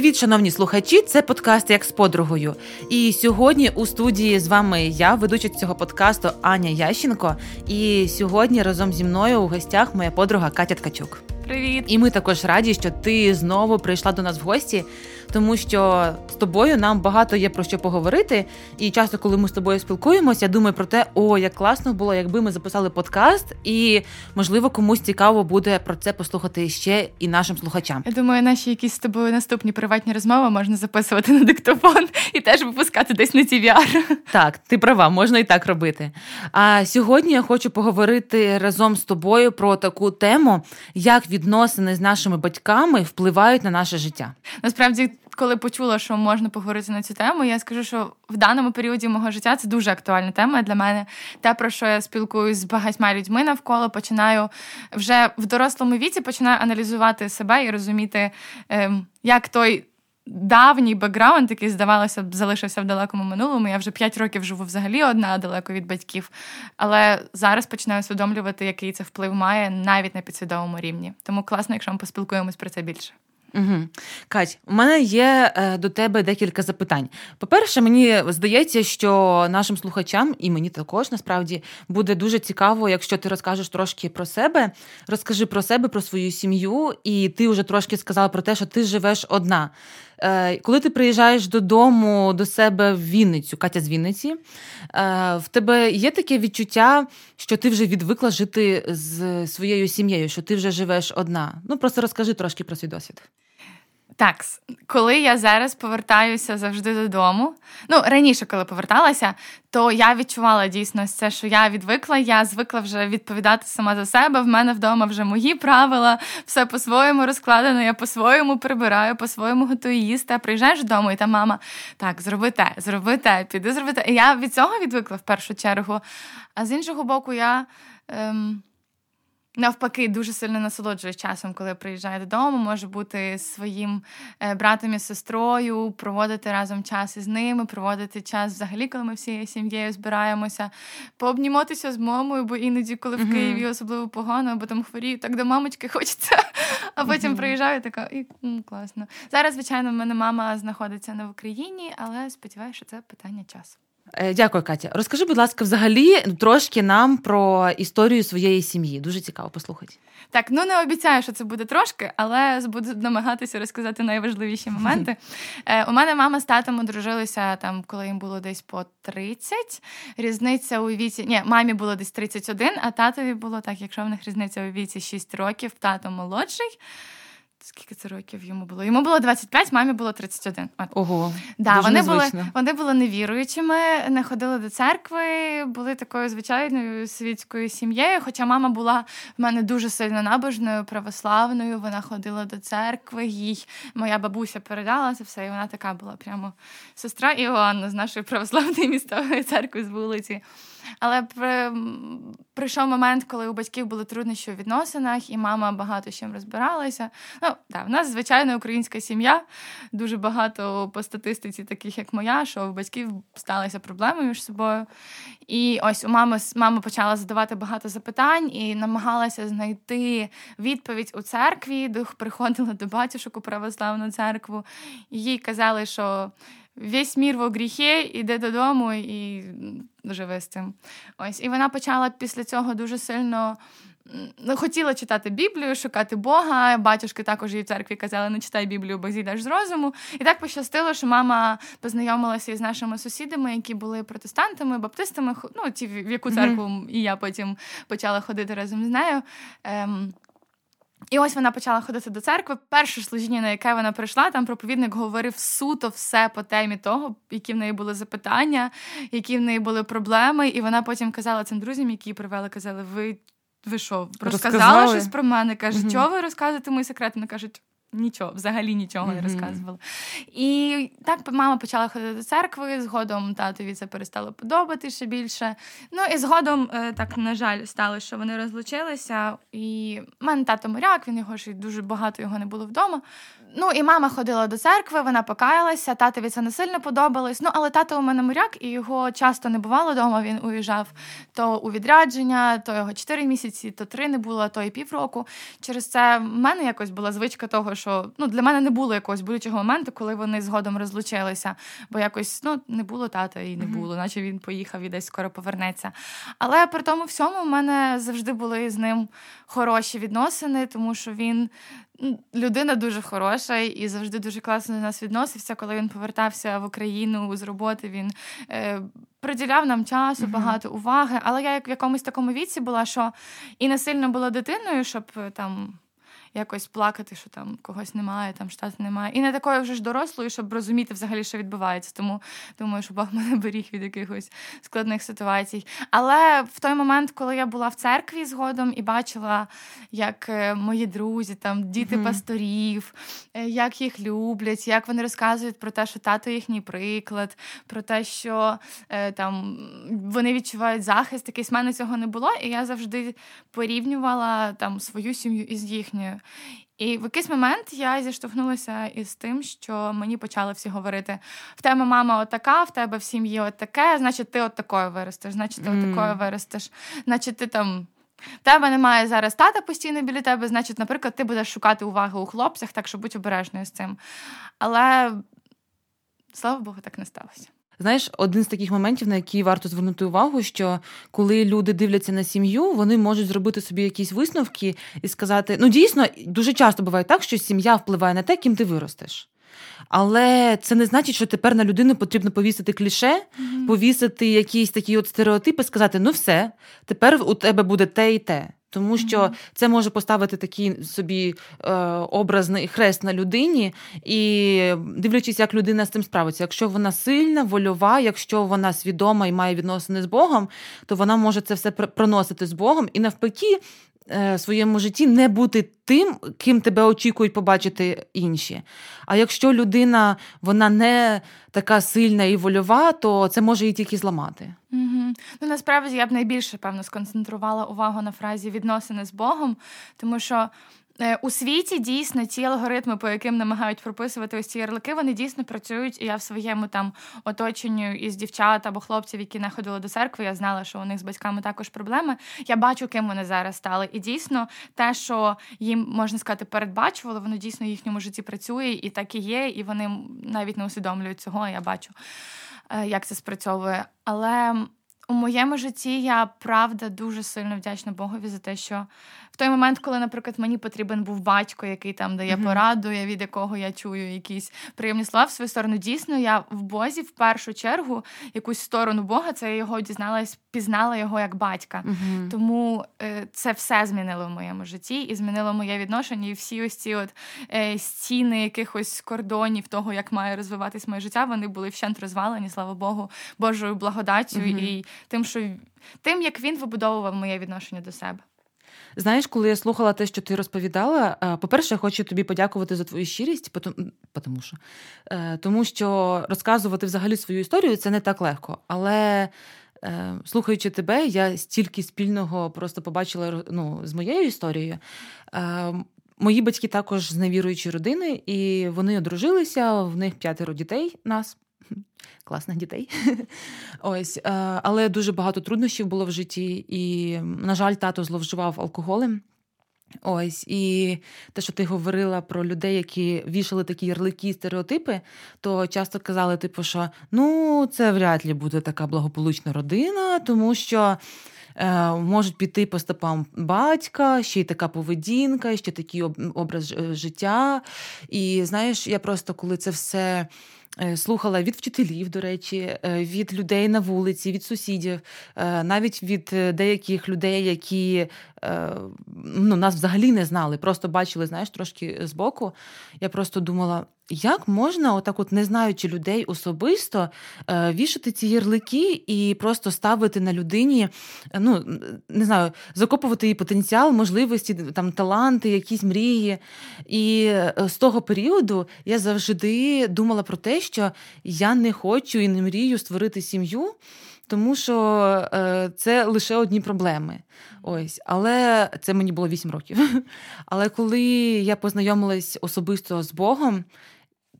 Привіт, шановні слухачі! Це подкаст як з подругою. І сьогодні у студії з вами я, ведуча цього подкасту Аня Ященко. І сьогодні разом зі мною у гостях моя подруга Катя Ткачук. Привіт! І ми також раді, що ти знову прийшла до нас в гості тому що з тобою нам багато є про що поговорити. І часто, коли ми з тобою спілкуємося, я думаю про те, о, як класно було, якби ми записали подкаст, і можливо комусь цікаво буде про це послухати ще і нашим слухачам. Я думаю, наші якісь з тобою наступні приватні розмови можна записувати на диктофон і теж випускати десь на TVR. Так, ти права, можна і так робити. А сьогодні я хочу поговорити разом з тобою про таку тему, як відносини з нашими батьками впливають на наше життя. Насправді коли почула, що можна поговорити на цю тему, я скажу, що в даному періоді мого життя це дуже актуальна тема для мене. Те, про що я спілкуюсь з багатьма людьми навколо, починаю вже в дорослому віці починаю аналізувати себе і розуміти, ем, як той. Давній бекграунд, який, здавалося б, залишився в далекому минулому. Я вже 5 років живу взагалі одна далеко від батьків. Але зараз починаю усвідомлювати, який це вплив має навіть на підсвідомому рівні. Тому класно, якщо ми поспілкуємось про це більше. Угу. Кать, у мене є е, до тебе декілька запитань. По-перше, мені здається, що нашим слухачам, і мені також насправді буде дуже цікаво, якщо ти розкажеш трошки про себе. Розкажи про себе, про свою сім'ю, і ти вже трошки сказала про те, що ти живеш одна. Е, коли ти приїжджаєш додому до себе в Вінницю, Катя з Вінниці, е, в тебе є таке відчуття, що ти вже відвикла жити з своєю сім'єю, що ти вже живеш одна. Ну просто розкажи трошки про свій досвід. Так, коли я зараз повертаюся завжди додому. Ну, раніше, коли поверталася, то я відчувала дійсно це, що я відвикла, я звикла вже відповідати сама за себе. В мене вдома вже мої правила, все по-своєму розкладено, я по-своєму прибираю, по-своєму готую їсти. Приїжджаєш додому, і та мама так, зроби те, зроби те, піди зроби те. І я від цього відвикла в першу чергу. А з іншого боку, я. Ем... Навпаки, дуже сильно насолоджуюсь часом, коли приїжджаю додому, можу бути своїм е, братом і сестрою, проводити разом час із ними, проводити час взагалі, коли ми всією сім'єю збираємося, пообніматися з мамою, бо іноді, коли в Києві особливо погано, або там хворію, так до мамочки хочеться. А потім приїжджаю така і класно. Зараз, звичайно, в мене мама знаходиться не в Україні, але сподіваюся, що це питання часу. Е, дякую, Катя. Розкажи, будь ласка, взагалі трошки нам про історію своєї сім'ї. Дуже цікаво послухати. Так, ну не обіцяю, що це буде трошки, але буду намагатися розказати найважливіші моменти. Е, У мене мама з татом одружилися там, коли їм було десь по 30. Різниця у віці. Ні, мамі було десь 31, а татові було так, якщо в них різниця у віці 6 років, тато молодший. Скільки це років йому було? Йому було 25, мамі було 31. От. Ого. Да, дуже Вони були вони були невіруючими, не ходили до церкви, були такою звичайною світською сім'єю. Хоча мама була в мене дуже сильно набожною, православною. Вона ходила до церкви, їй моя бабуся передала це все, і вона така була прямо сестра Іоанна з нашої православної місцевої церкви з вулиці. Але при, прийшов момент, коли у батьків були труднощі у відносинах, і мама багато з чим розбиралася. Ну, да, в нас звичайна українська сім'я, дуже багато по статистиці, таких як моя, що у батьків сталися проблеми між собою. І ось у мами мама почала задавати багато запитань і намагалася знайти відповідь у церкві, приходила до батюшок у православну церкву, і їй казали, що весь мір в гріхі, іде додому і живе з цим. Ось. І вона почала після цього дуже сильно. Ну, хотіла читати Біблію, шукати Бога. Батюшки також їй в церкві казали, не читай Біблію, бо зійдеш з розуму. І так пощастило, що мама познайомилася із нашими сусідами, які були протестантами, баптистами, ну, ті, в яку церкву mm-hmm. і я потім почала ходити разом з нею. Ем, і ось вона почала ходити до церкви. Перше служіння, на яке вона прийшла, там проповідник говорив суто все по темі того, які в неї були запитання, які в неї були проблеми. І вона потім казала цим друзям, які привели, казали: Ви ви що, розказали щось про мене? Каже, угу. чого ви розказуєте мої секрети? Вона кажуть, Нічого, взагалі нічого не розказувала. І так мама почала ходити до церкви. Згодом татові це перестало подобати ще більше. Ну і згодом, е, так на жаль, сталося, що вони розлучилися. І в мене тато моряк, він його ж дуже багато його не було вдома. Ну і мама ходила до церкви, вона покаялася. Татові це не сильно подобалось. Ну але тато у мене моряк, і його часто не бувало вдома. Він уїжджав то у відрядження, то його чотири місяці, то три не було, то і півроку. Через це в мене якось була звичка того що ну, для мене не було якогось болючого моменту, коли вони згодом розлучилися. Бо якось ну, не було тата і не було, наче він поїхав і десь скоро повернеться. Але при тому всьому в мене завжди були з ним хороші відносини, тому що він. Людина дуже хороша і завжди дуже класно до нас відносився. Коли він повертався в Україну з роботи, він е, приділяв нам часу, багато уваги. Але я як в якомусь такому віці була, що і не сильно була дитиною, щоб е, там якось плакати, що там когось немає, там штат немає. І не такою вже ж дорослою, щоб розуміти взагалі, що відбувається. Тому думаю, що Бог мене беріг від якихось складних ситуацій. Але в той момент, коли я була в церкві згодом і бачила, як е, мої друзі, там діти mm-hmm. пасторів, е, як їх люблять, як вони розказують про те, що тато їхній приклад, про те, що е, там вони відчувають захист, якийсь в мене цього не було, і я завжди порівнювала там свою сім'ю із їхньою. І в якийсь момент я зіштовхнулася із тим, що мені почали всі говорити: в тебе мама отака, в тебе в сім'ї отаке, значить, ти от такою виростеш, значить, ти mm. от такою виростеш, значить, ти там. В тебе немає зараз тата постійно біля тебе, значить, наприклад, ти будеш шукати уваги у хлопцях, так що будь обережною з цим. Але слава Богу, так не сталося. Знаєш, один з таких моментів, на який варто звернути увагу, що коли люди дивляться на сім'ю, вони можуть зробити собі якісь висновки і сказати: ну дійсно, дуже часто буває так, що сім'я впливає на те, ким ти виростеш. Але це не значить, що тепер на людину потрібно повісити кліше, mm-hmm. повісити якісь такі от стереотипи, сказати: ну все, тепер у тебе буде те і те. Тому що це може поставити такий собі е, образний хрест на людині, і дивлячись, як людина з цим справиться. Якщо вона сильна, вольова, якщо вона свідома і має відносини з Богом, то вона може це все проносити з Богом. І навпаки Е, своєму житті не бути тим, ким тебе очікують побачити інші. А якщо людина вона не така сильна і вольова, то це може її тільки зламати. Угу. Ну насправді я б найбільше певно сконцентрувала увагу на фразі відносини з Богом, тому що. Е, у світі дійсно ті алгоритми, по яким намагають прописувати ось ці ярлики, вони дійсно працюють. І я в своєму там оточенню із дівчат або хлопців, які не ходили до церкви, я знала, що у них з батьками також проблеми. Я бачу, ким вони зараз стали. І дійсно, те, що їм можна сказати, передбачували, воно дійсно в їхньому житті працює, і так і є. І вони навіть не усвідомлюють цього. Я бачу, е, як це спрацьовує. Але у моєму житті я правда дуже сильно вдячна Богові за те, що в той момент, коли, наприклад, мені потрібен був батько, який там дає mm-hmm. пораду, від якого я чую якісь приємні слова в свою сторону. Дійсно, я в Бозі в першу чергу якусь сторону Бога, це я його дізналась, пізнала його як батька. Mm-hmm. Тому е, це все змінило в моєму житті і змінило моє відношення. І всі ось ці от е, стіни якихось кордонів того, як має розвиватись моє життя, вони були вщент розвалені, слава Богу, Божою благодаттю mm-hmm. і тим, що тим, як він вибудовував моє відношення до себе. Знаєш, коли я слухала те, що ти розповідала, е, по-перше, я хочу тобі подякувати за твою щирість, тому що е, тому що розказувати взагалі свою історію це не так легко. Але е, слухаючи тебе, я стільки спільного просто побачила ну, з моєю історією. Мої батьки також з невіруючої родини, і вони одружилися. В них п'ятеро дітей нас класних дітей. Ось, е, Але дуже багато труднощів було в житті, і, на жаль, тато зловживав алкоголем. Ось, і те, що ти говорила про людей, які вішали такі ярлики, стереотипи, то часто казали, типу, що ну, це вряд ли буде така благополучна родина, тому що. Е, можуть піти по стопам батька, ще й така поведінка, ще такий образ життя. І знаєш, я просто коли це все Е, слухала від вчителів, до речі, е, від людей на вулиці, від сусідів, е, навіть від деяких людей, які ну, нас взагалі не знали, просто бачили, знаєш, трошки збоку. Я просто думала, як можна, отак, от не знаючи людей особисто, е, вішати ці ярлики і просто ставити на людині, ну не знаю, закопувати її потенціал, можливості, там таланти, якісь мрії. І е, з того періоду я завжди думала про те, що я не хочу і не мрію створити сім'ю. Тому що е, це лише одні проблеми. Ось, але це мені було 8 років. Але коли я познайомилась особисто з Богом,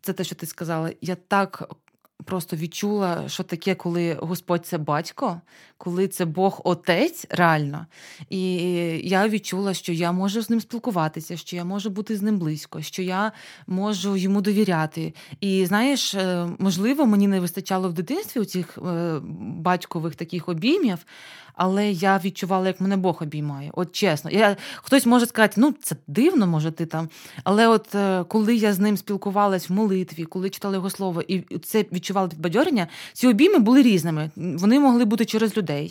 це те, що ти сказала, я так просто відчула, що таке, коли Господь це батько, коли це Бог Отець реально. І я відчула, що я можу з ним спілкуватися, що я можу бути з ним близько, що я можу йому довіряти. І знаєш, е, можливо, мені не вистачало в дитинстві у цих е, батькових таких обіймів але я відчувала, як мене Бог обіймає. От чесно. Я, Хтось може сказати, ну це дивно, може ти там. Але от е, коли я з ним спілкувалась в молитві, коли читала його слово, і це відчувала підбадьорення, ці обійми були різними. Вони могли бути через людей. Е,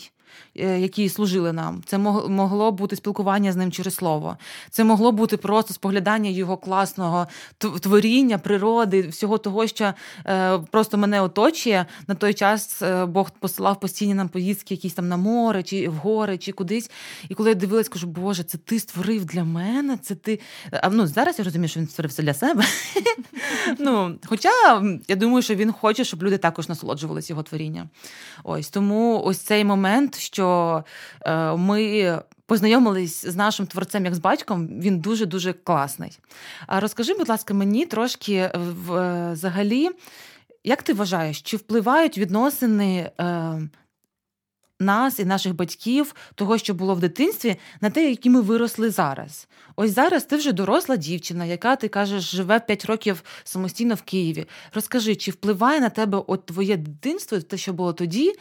які служили нам. Це могло бути спілкування з ним через слово. Це могло бути просто споглядання його класного творіння, природи, всього того, що е, просто мене оточує. На той час е, Бог посилав постійні нам поїздки, якісь там на море, чи в гори, чи кудись. І коли я дивилась, кажу, Боже, це ти створив для мене. Це ти. А ну зараз я розумію, що він створив все для себе. Ну, Хоча я думаю, що він хоче, щоб люди також насолоджувалися його творінням. Ось тому ось цей момент що е, ми. Познайомились з нашим творцем як з батьком, він дуже-дуже класний. А розкажи, будь ласка, мені трошки е, взагалі, як ти вважаєш, чи впливають відносини е, нас і наших батьків, того, що було в дитинстві, на те, які ми виросли зараз? Ось зараз ти вже доросла дівчина, яка ти кажеш, живе 5 років самостійно в Києві. Розкажи, чи впливає на тебе от твоє дитинство, те, що було тоді,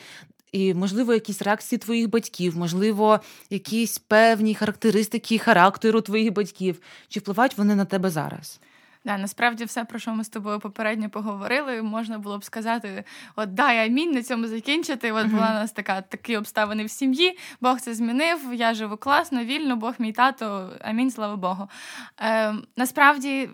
і, можливо, якісь реакції твоїх батьків, можливо, якісь певні характеристики характеру твоїх батьків. Чи впливають вони на тебе зараз? Да, насправді все, про що ми з тобою попередньо поговорили, можна було б сказати: от дай амінь на цьому закінчити. От була у нас така такі обставини в сім'ї. Бог це змінив. Я живу класно, вільно, Бог мій тато. Амінь, слава Богу. Е, Насправді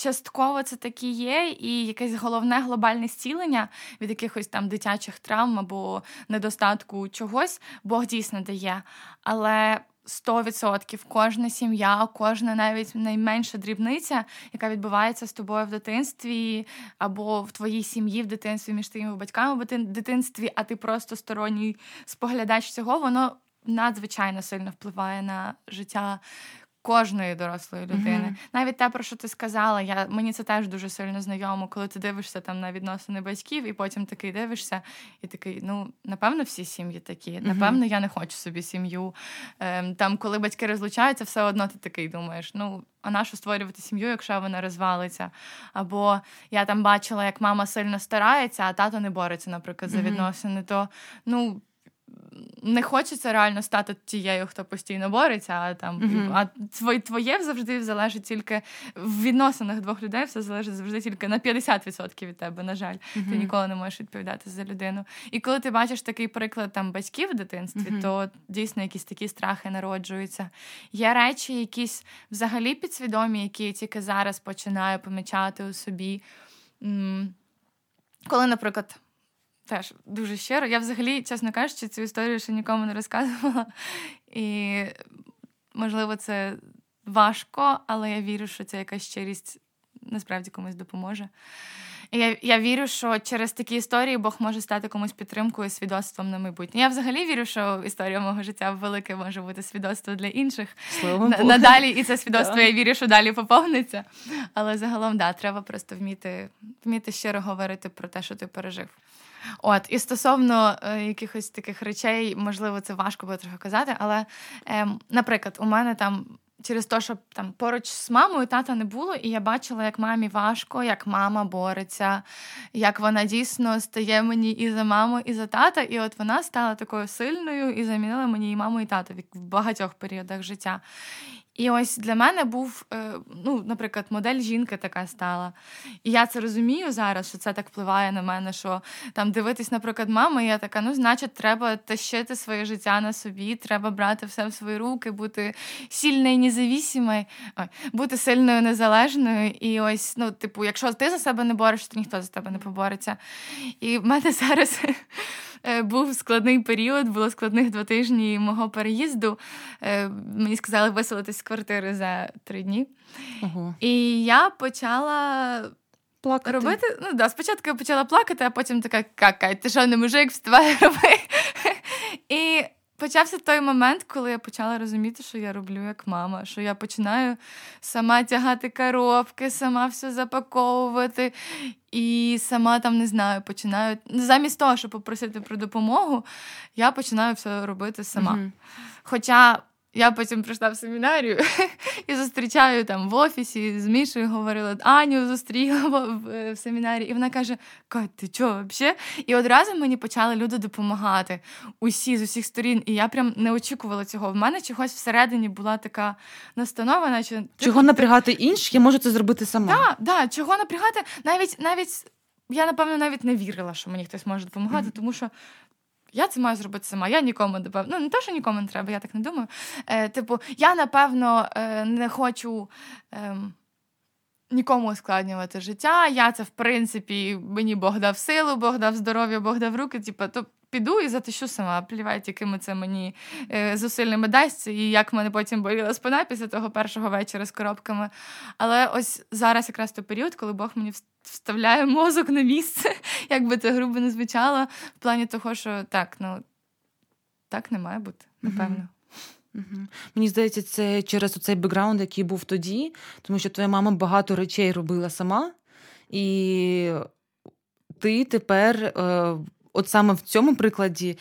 частково це такі є, і якесь головне глобальне зцілення від якихось там дитячих травм або недостатку чогось Бог дійсно дає. Але 100% кожна сім'я, кожна навіть найменша дрібниця, яка відбувається з тобою в дитинстві, або в твоїй сім'ї в дитинстві між твоїми батьками в дитинстві, а ти просто сторонній споглядач цього, воно надзвичайно сильно впливає на життя кожної дорослої людини. Mm-hmm. Навіть те, про що ти сказала, я мені це теж дуже сильно знайомо, коли ти дивишся там на відносини батьків, і потім такий дивишся, і такий, ну напевно, всі сім'ї такі. Mm-hmm. Напевно, я не хочу собі сім'ю. Ем, Там, коли батьки розлучаються, все одно ти такий думаєш, ну. А нащо створювати сім'ю, якщо вона розвалиться? Або я там бачила, як мама сильно старається, а тато не бореться, наприклад, за відносини, то ну не хочеться реально стати тією, хто постійно бореться, а там mm-hmm. а твоє, твоє завжди залежить тільки в відносинах двох людей, все залежить завжди тільки на 50% від тебе. На жаль, mm-hmm. ти ніколи не можеш відповідати за людину. І коли ти бачиш такий приклад там батьків в дитинстві, mm-hmm. то дійсно якісь такі страхи народжуються. Є речі, якісь взагалі підсвідомі, які я тільки зараз починаю помічати у собі. Коли, наприклад. Теж дуже щиро. Я взагалі, чесно кажучи, цю історію ще нікому не розказувала. І, можливо, це важко, але я вірю, що ця якась щирість насправді комусь допоможе. І я я вірю, що через такі історії Бог може стати комусь підтримкою, свідоцтвом на майбутнє. Я взагалі вірю, що історія мого життя велике може бути свідоцтво для інших Слава надалі, і це свідоцтво я вірю, що далі поповниться. Але загалом, да, треба просто вміти, вміти щиро говорити про те, що ти пережив. От, і стосовно е, якихось таких речей, можливо, це важко буде трохи казати, але, е, наприклад, у мене там. Через те, що там поруч з мамою тата не було, і я бачила, як мамі важко, як мама бореться, як вона дійсно стає мені і за маму, і за тата. І от вона стала такою сильною і замінила мені і маму, і тата в багатьох періодах життя. І ось для мене був, е, ну, наприклад, модель жінки така стала. І я це розумію зараз, що це так впливає на мене, що там дивитись, наприклад, мама, і я така, ну, значить, треба тащити своє життя на собі, треба брати все в свої руки, бути сильною, независимою, бути сильною незалежною. І ось, ну, типу, якщо ти за себе не борешся, то ніхто за тебе не побореться. І в мене зараз. Е, був складний період, було складних два тижні мого переїзду. Е, мені сказали виселитись з квартири за три дні. Ого. І я почала. Плакати. Робити, ну да, спочатку я почала плакати, а потім така какай, ти що не мужик, вставай, роби. І почався той момент, коли я почала розуміти, що я роблю як мама, що я починаю сама тягати коробки, сама все запаковувати. І сама там не знаю, починаю замість того, щоб попросити про допомогу, я починаю все робити сама. Mm-hmm. Хоча я потім прийшла в семінарію і зустрічаю там в офісі з Мішою, говорила, Аню зустріла в, в семінарі, і вона каже: Кать, ти чого взагалі? І одразу мені почали люди допомагати усі з усіх сторін. І я прям не очікувала цього. В мене чогось всередині була така настанова, наче чого напрягати інших, я можу це зробити сама. Так, да, чого напрягати, навіть навіть. Я, напевно, навіть не вірила, що мені хтось може допомагати, mm-hmm. тому що я це маю зробити сама. Я нікому напевно. Ну, не те, що нікому не треба, я так не думаю. Е, Типу, я напевно е, не хочу. Е, Нікому ускладнювати життя. Я це, в принципі, мені Бог дав силу, Бог дав здоров'я, Бог дав руки. Типу, то піду і затищу сама. Плівають, якими це мені е, зусильними дасть, і як мене потім боліла спина після того першого вечора з коробками. Але ось зараз якраз той період, коли Бог мені вставляє мозок на місце, як би це грубо не звучало, в плані того, що так, ну так не має бути, напевно. Угу. Мені здається, це через цей бекграунд, який був тоді, тому що твоя мама багато речей робила сама, і ти тепер, е, от саме в цьому прикладі,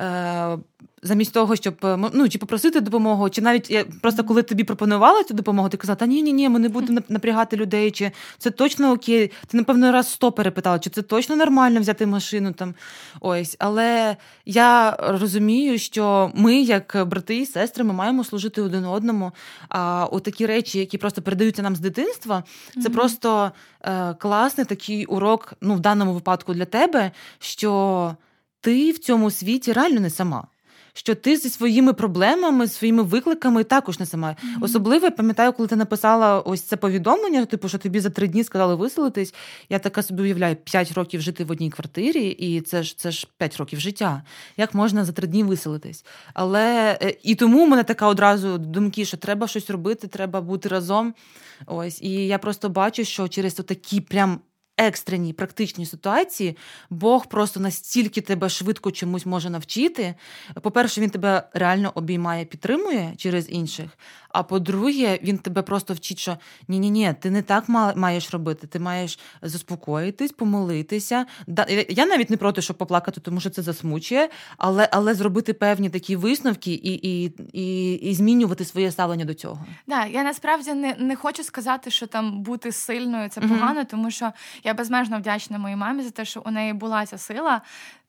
е, замість того, щоб е, ну, чи попросити допомогу, чи навіть я просто коли тобі пропонували цю допомогу, ти казала, та ні, ні, ні, ми не будемо напрягати людей, чи це точно окей. Ти, напевно, раз сто перепитала, чи це точно нормально взяти машину там. Ось. Але я розумію, що ми, як брати і сестри, ми маємо служити один одному. А от такі речі, які просто передаються нам з дитинства, це mm-hmm. просто е, класний такий урок, ну, в даному випадку для тебе, що ти в цьому світі реально не сама що ти зі своїми проблемами, своїми викликами також не сама. Mm-hmm. Особливо я пам'ятаю, коли ти написала ось це повідомлення, типу, що тобі за три дні сказали виселитись. Я така собі уявляю, п'ять років жити в одній квартирі, і це ж це ж п'ять років життя. Як можна за три дні виселитись? Але е, і тому в мене така одразу думки, що треба щось робити, треба бути разом. Ось, і я просто бачу, що через такі прям екстреній практичній ситуації Бог просто настільки тебе швидко чомусь може навчити. По-перше, він тебе реально обіймає, підтримує через інших. А по-друге, він тебе просто вчить, що ні-ні, ні ти не так маєш робити. Ти маєш заспокоїтись, помолитися. Я навіть не проти, щоб поплакати, тому що це засмучує, але але зробити певні такі висновки і і, і, і змінювати своє ставлення до цього. Да, я насправді не не хочу сказати, що там бути сильною це погано, mm-hmm. тому що я безмежно вдячна моїй мамі за те, що у неї була ця сила.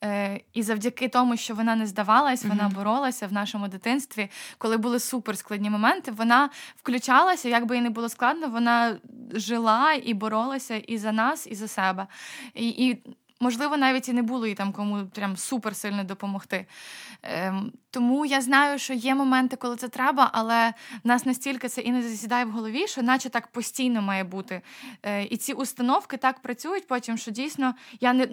Е, і завдяки тому, що вона не здавалась, вона mm-hmm. боролася в нашому дитинстві, коли були суперскладні моменти, вона включалася, як би їй не було складно, вона жила і боролася і за нас, і за себе. І, і Можливо, навіть і не було їй там кому прям супер сильно допомогти. Ем, Тому я знаю, що є моменти, коли це треба, але в нас настільки це іноді засідає в голові, що наче так постійно має бути. Е, І ці установки так працюють потім, що дійсно я не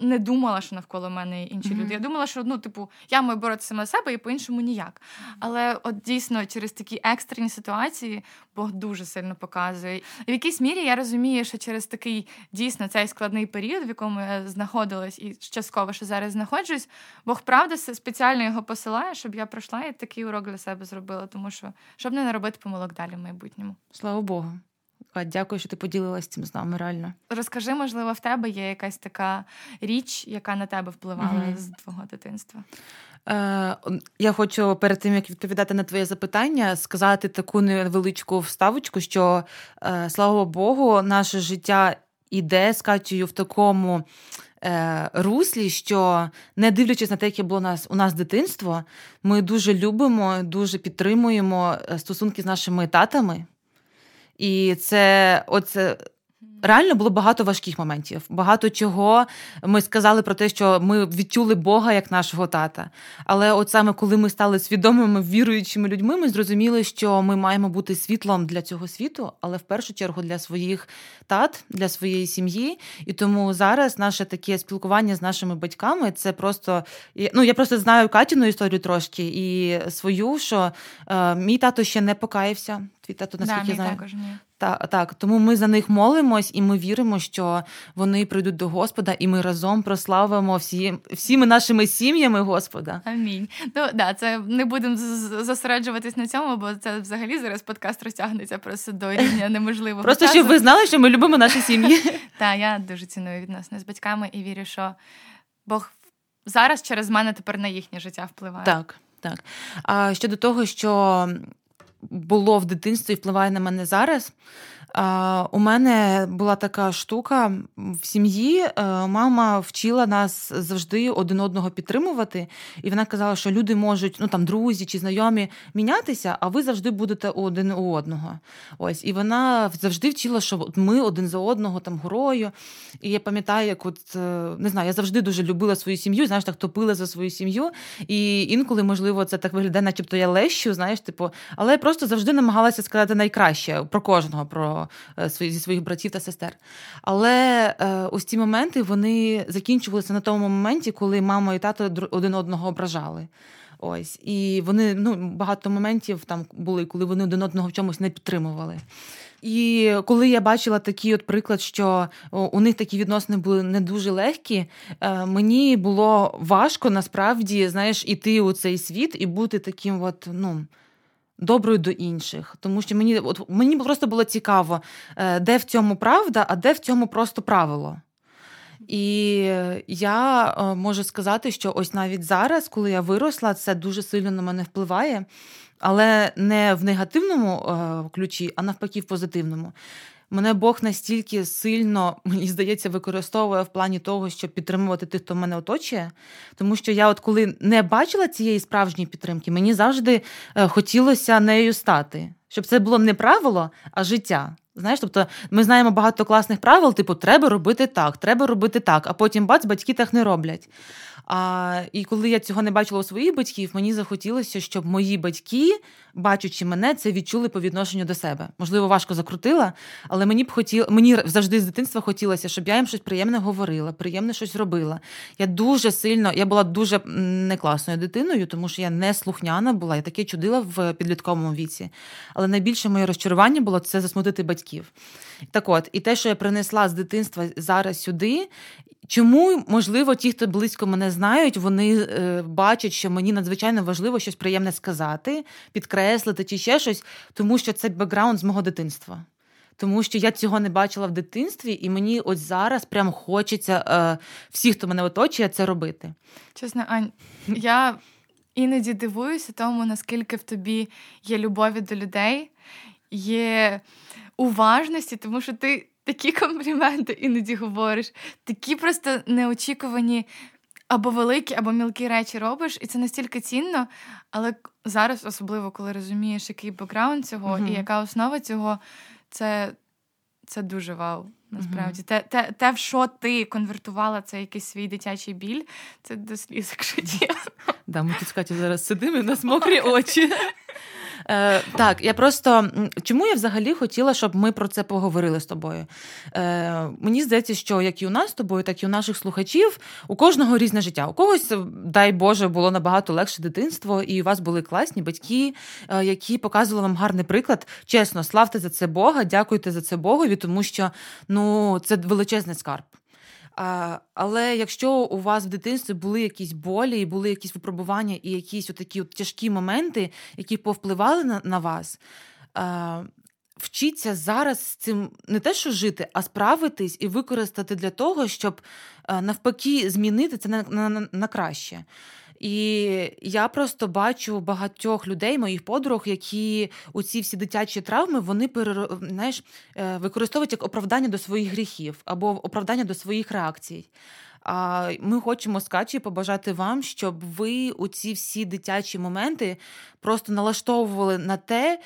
не думала, що навколо мене інші mm-hmm. люди. Я думала, що ну, типу, я маю боротися саме себе і по-іншому ніяк. Але от дійсно через такі екстрені ситуації Бог дуже сильно показує. І в якійсь мірі я розумію, що через такий дійсно цей складний період, в якому я знаходилась і частково що зараз знаходжусь, Бог правда спеціально його посилає, щоб я пройшла і такий урок для себе зробила, тому що щоб не наробити помилок далі в майбутньому. Слава Богу. Дякую, що ти поділилась цим з нами. Реально розкажи, можливо, в тебе є якась така річ, яка на тебе впливала mm з твого дитинства. Е, Я хочу перед тим як відповідати на твоє запитання, сказати таку невеличку вставочку, що е, слава Богу, наше життя іде з в такому е, руслі, що не дивлячись на те, яке було у нас у нас дитинство, ми дуже любимо, дуже підтримуємо стосунки з нашими татами. І це оце реально було багато важких моментів. Багато чого ми сказали про те, що ми відчули Бога як нашого тата. Але от саме коли ми стали свідомими віруючими людьми, ми зрозуміли, що ми маємо бути світлом для цього світу, але в першу чергу для своїх тат, для своєї сім'ї. І тому зараз наше таке спілкування з нашими батьками це просто ну я просто знаю Катіну історію трошки і свою, що е, мій тато ще не покаявся. Твій тато наскільки да, знаю. Також ні. Так, так, тому ми за них молимось, і ми віримо, що вони прийдуть до Господа, і ми разом прославимо всі, всіми нашими сім'ями Господа. Амінь. Ну да, це не будемо зосереджуватись на цьому, бо це взагалі зараз подкаст розтягнеться просто до рівня неможливого. Просто щоб ви знали, що ми любимо наші сім'ї. Так, я дуже ціную відносини з батьками і вірю, що Бог зараз через мене тепер на їхнє життя впливає. Так, так. А щодо того, що було в дитинстві і впливає на мене зараз. У мене була така штука в сім'ї. Е, мама вчила нас завжди один одного підтримувати, і вона казала, що люди можуть, ну там друзі чи знайомі мінятися, а ви завжди будете один у одного. Ось і вона завжди вчила, що ми один за одного там горою. І я пам'ятаю, як от е, не знаю, я завжди дуже любила свою сім'ю, знаєш, так топила за свою сім'ю. І інколи, можливо, це так виглядає, начебто я лещу, знаєш, типу, але я просто завжди намагалася сказати найкраще про кожного. про Е, зі своїх братів та сестер. Але е, ось ці моменти вони закінчувалися на тому моменті, коли мама і тато один одного ображали. Ось і вони ну багато моментів там були, коли вони один одного в чомусь не підтримували. І коли я бачила такий от приклад, що у них такі відносини були не дуже легкі, е, мені було важко насправді знаєш, іти у цей світ і бути таким, от ну доброю до інших. Тому що мені от мені просто було цікаво, е, де в цьому правда, а де в цьому просто правило. І я е, можу сказати, що ось навіть зараз, коли я виросла, це дуже сильно на мене впливає, але не в негативному е, ключі, а навпаки, в позитивному мене Бог настільки сильно, мені здається, використовує в плані того, щоб підтримувати тих, хто мене оточує. Тому що я, от коли не бачила цієї справжньої підтримки, мені завжди е, хотілося нею стати, щоб це було не правило, а життя. Знаєш, тобто ми знаємо багато класних правил, типу, треба робити так, треба робити так, а потім бац, батьки так не роблять. А, І коли я цього не бачила у своїх батьків, мені захотілося, щоб мої батьки, бачачи мене, це відчули по відношенню до себе. Можливо, важко закрутила, але мені б хотіло, мені завжди з дитинства хотілося, щоб я їм щось приємне говорила, приємне щось робила. Я дуже сильно, я була дуже некласною дитиною, тому що я не слухняна була, я таке чудила в підлітковому віці. Але найбільше моє розчарування було це засмутити батьків. Так от, і те, що я принесла з дитинства зараз сюди, Чому, можливо, ті, хто близько мене знають, вони е, бачать, що мені надзвичайно важливо щось приємне сказати, підкреслити чи ще щось, тому що це бекграунд з мого дитинства. Тому що я цього не бачила в дитинстві, і мені ось зараз прям хочеться е, всі, хто мене оточує, це робити. Чесно, Ань, я іноді дивуюся тому, наскільки в тобі є любові до людей, є уважності, тому що ти такі компліменти іноді говориш, такі просто неочікувані або великі, або мілкі речі робиш, і це настільки цінно. Але зараз, особливо, коли розумієш, який бекграунд цього uh-huh. і яка основа цього, це це дуже вау. Насправді, mm-hmm. те, те, те, в що ти конвертувала це якийсь свій дитячий біль, це до сліз, якщо Да, Ми тут з Катю зараз сидимо, і у нас мокрі очі. Е, Так, я просто чому я взагалі хотіла, щоб ми про це поговорили з тобою? Е, Мені здається, що як і у нас з тобою, так і у наших слухачів, у кожного різне життя. У когось, дай Боже, було набагато легше дитинство, і у вас були класні батьки, е, які показували вам гарний приклад. Чесно, славте за це Бога, дякуйте за це Богові, тому що ну це величезний скарб. Але якщо у вас в дитинстві були якісь болі, і були якісь випробування і якісь такі от тяжкі моменти, які повпливали на, на вас. Вчіться зараз з цим не те, що жити, а справитись і використати для того, щоб навпаки змінити це на, на, на краще. І я просто бачу багатьох людей, моїх подруг, які у ці всі дитячі травми вони знаєш, е, використовують як оправдання до своїх гріхів або оправдання до своїх реакцій. А ми хочемо з Качі побажати вам, щоб ви у ці всі дитячі моменти просто налаштовували на те,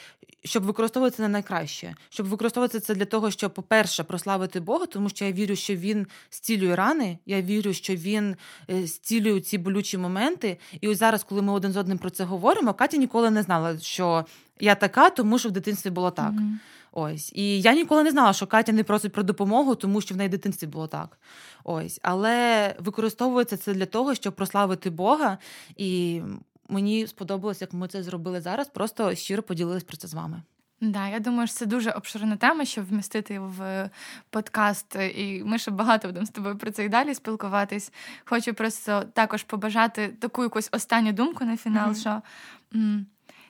щоб використовувати це на найкраще, щоб використовувати це для того, щоб, по-перше, прославити Бога, тому що я вірю, що він зцілює рани. Я вірю, що він е, зцілює ці болючі моменти. І ось зараз, коли ми один з одним про це говоримо, Катя ніколи не знала, що я така, тому що в дитинстві було так. Mm-hmm. Ось. І я ніколи не знала, що Катя не просить про допомогу, тому що в неї в дитинстві було так. Ось. Але використовується це для того, щоб прославити Бога. І мені сподобалось, як ми це зробили зараз. Просто щиро поділились про це з вами. Да, я думаю, що це дуже обширна тема, щоб вмістити в подкаст, і ми ще багато будемо з тобою про це і далі спілкуватись. Хочу просто також побажати таку якусь останню думку на фінал, mm-hmm. що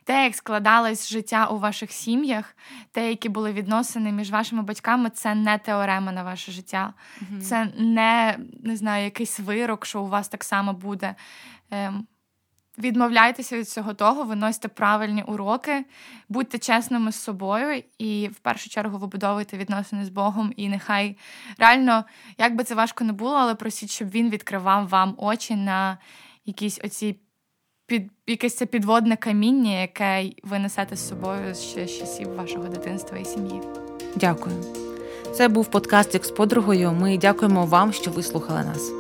те, як складалось життя у ваших сім'ях, те, які були відносини між вашими батьками, це не теорема на ваше життя, mm-hmm. це не не знаю, якийсь вирок, що у вас так само буде. Ем, Відмовляйтеся від всього того, виносьте правильні уроки, будьте чесними з собою і в першу чергу вибудовуйте відносини з Богом. І нехай реально, як би це важко не було, але просіть, щоб він відкривав вам очі на якісь оці під якесь це підводне каміння, яке ви несете з собою ще з часів вашого дитинства і сім'ї. Дякую. Це був подкаст як з подругою. Ми дякуємо вам, що ви слухали нас.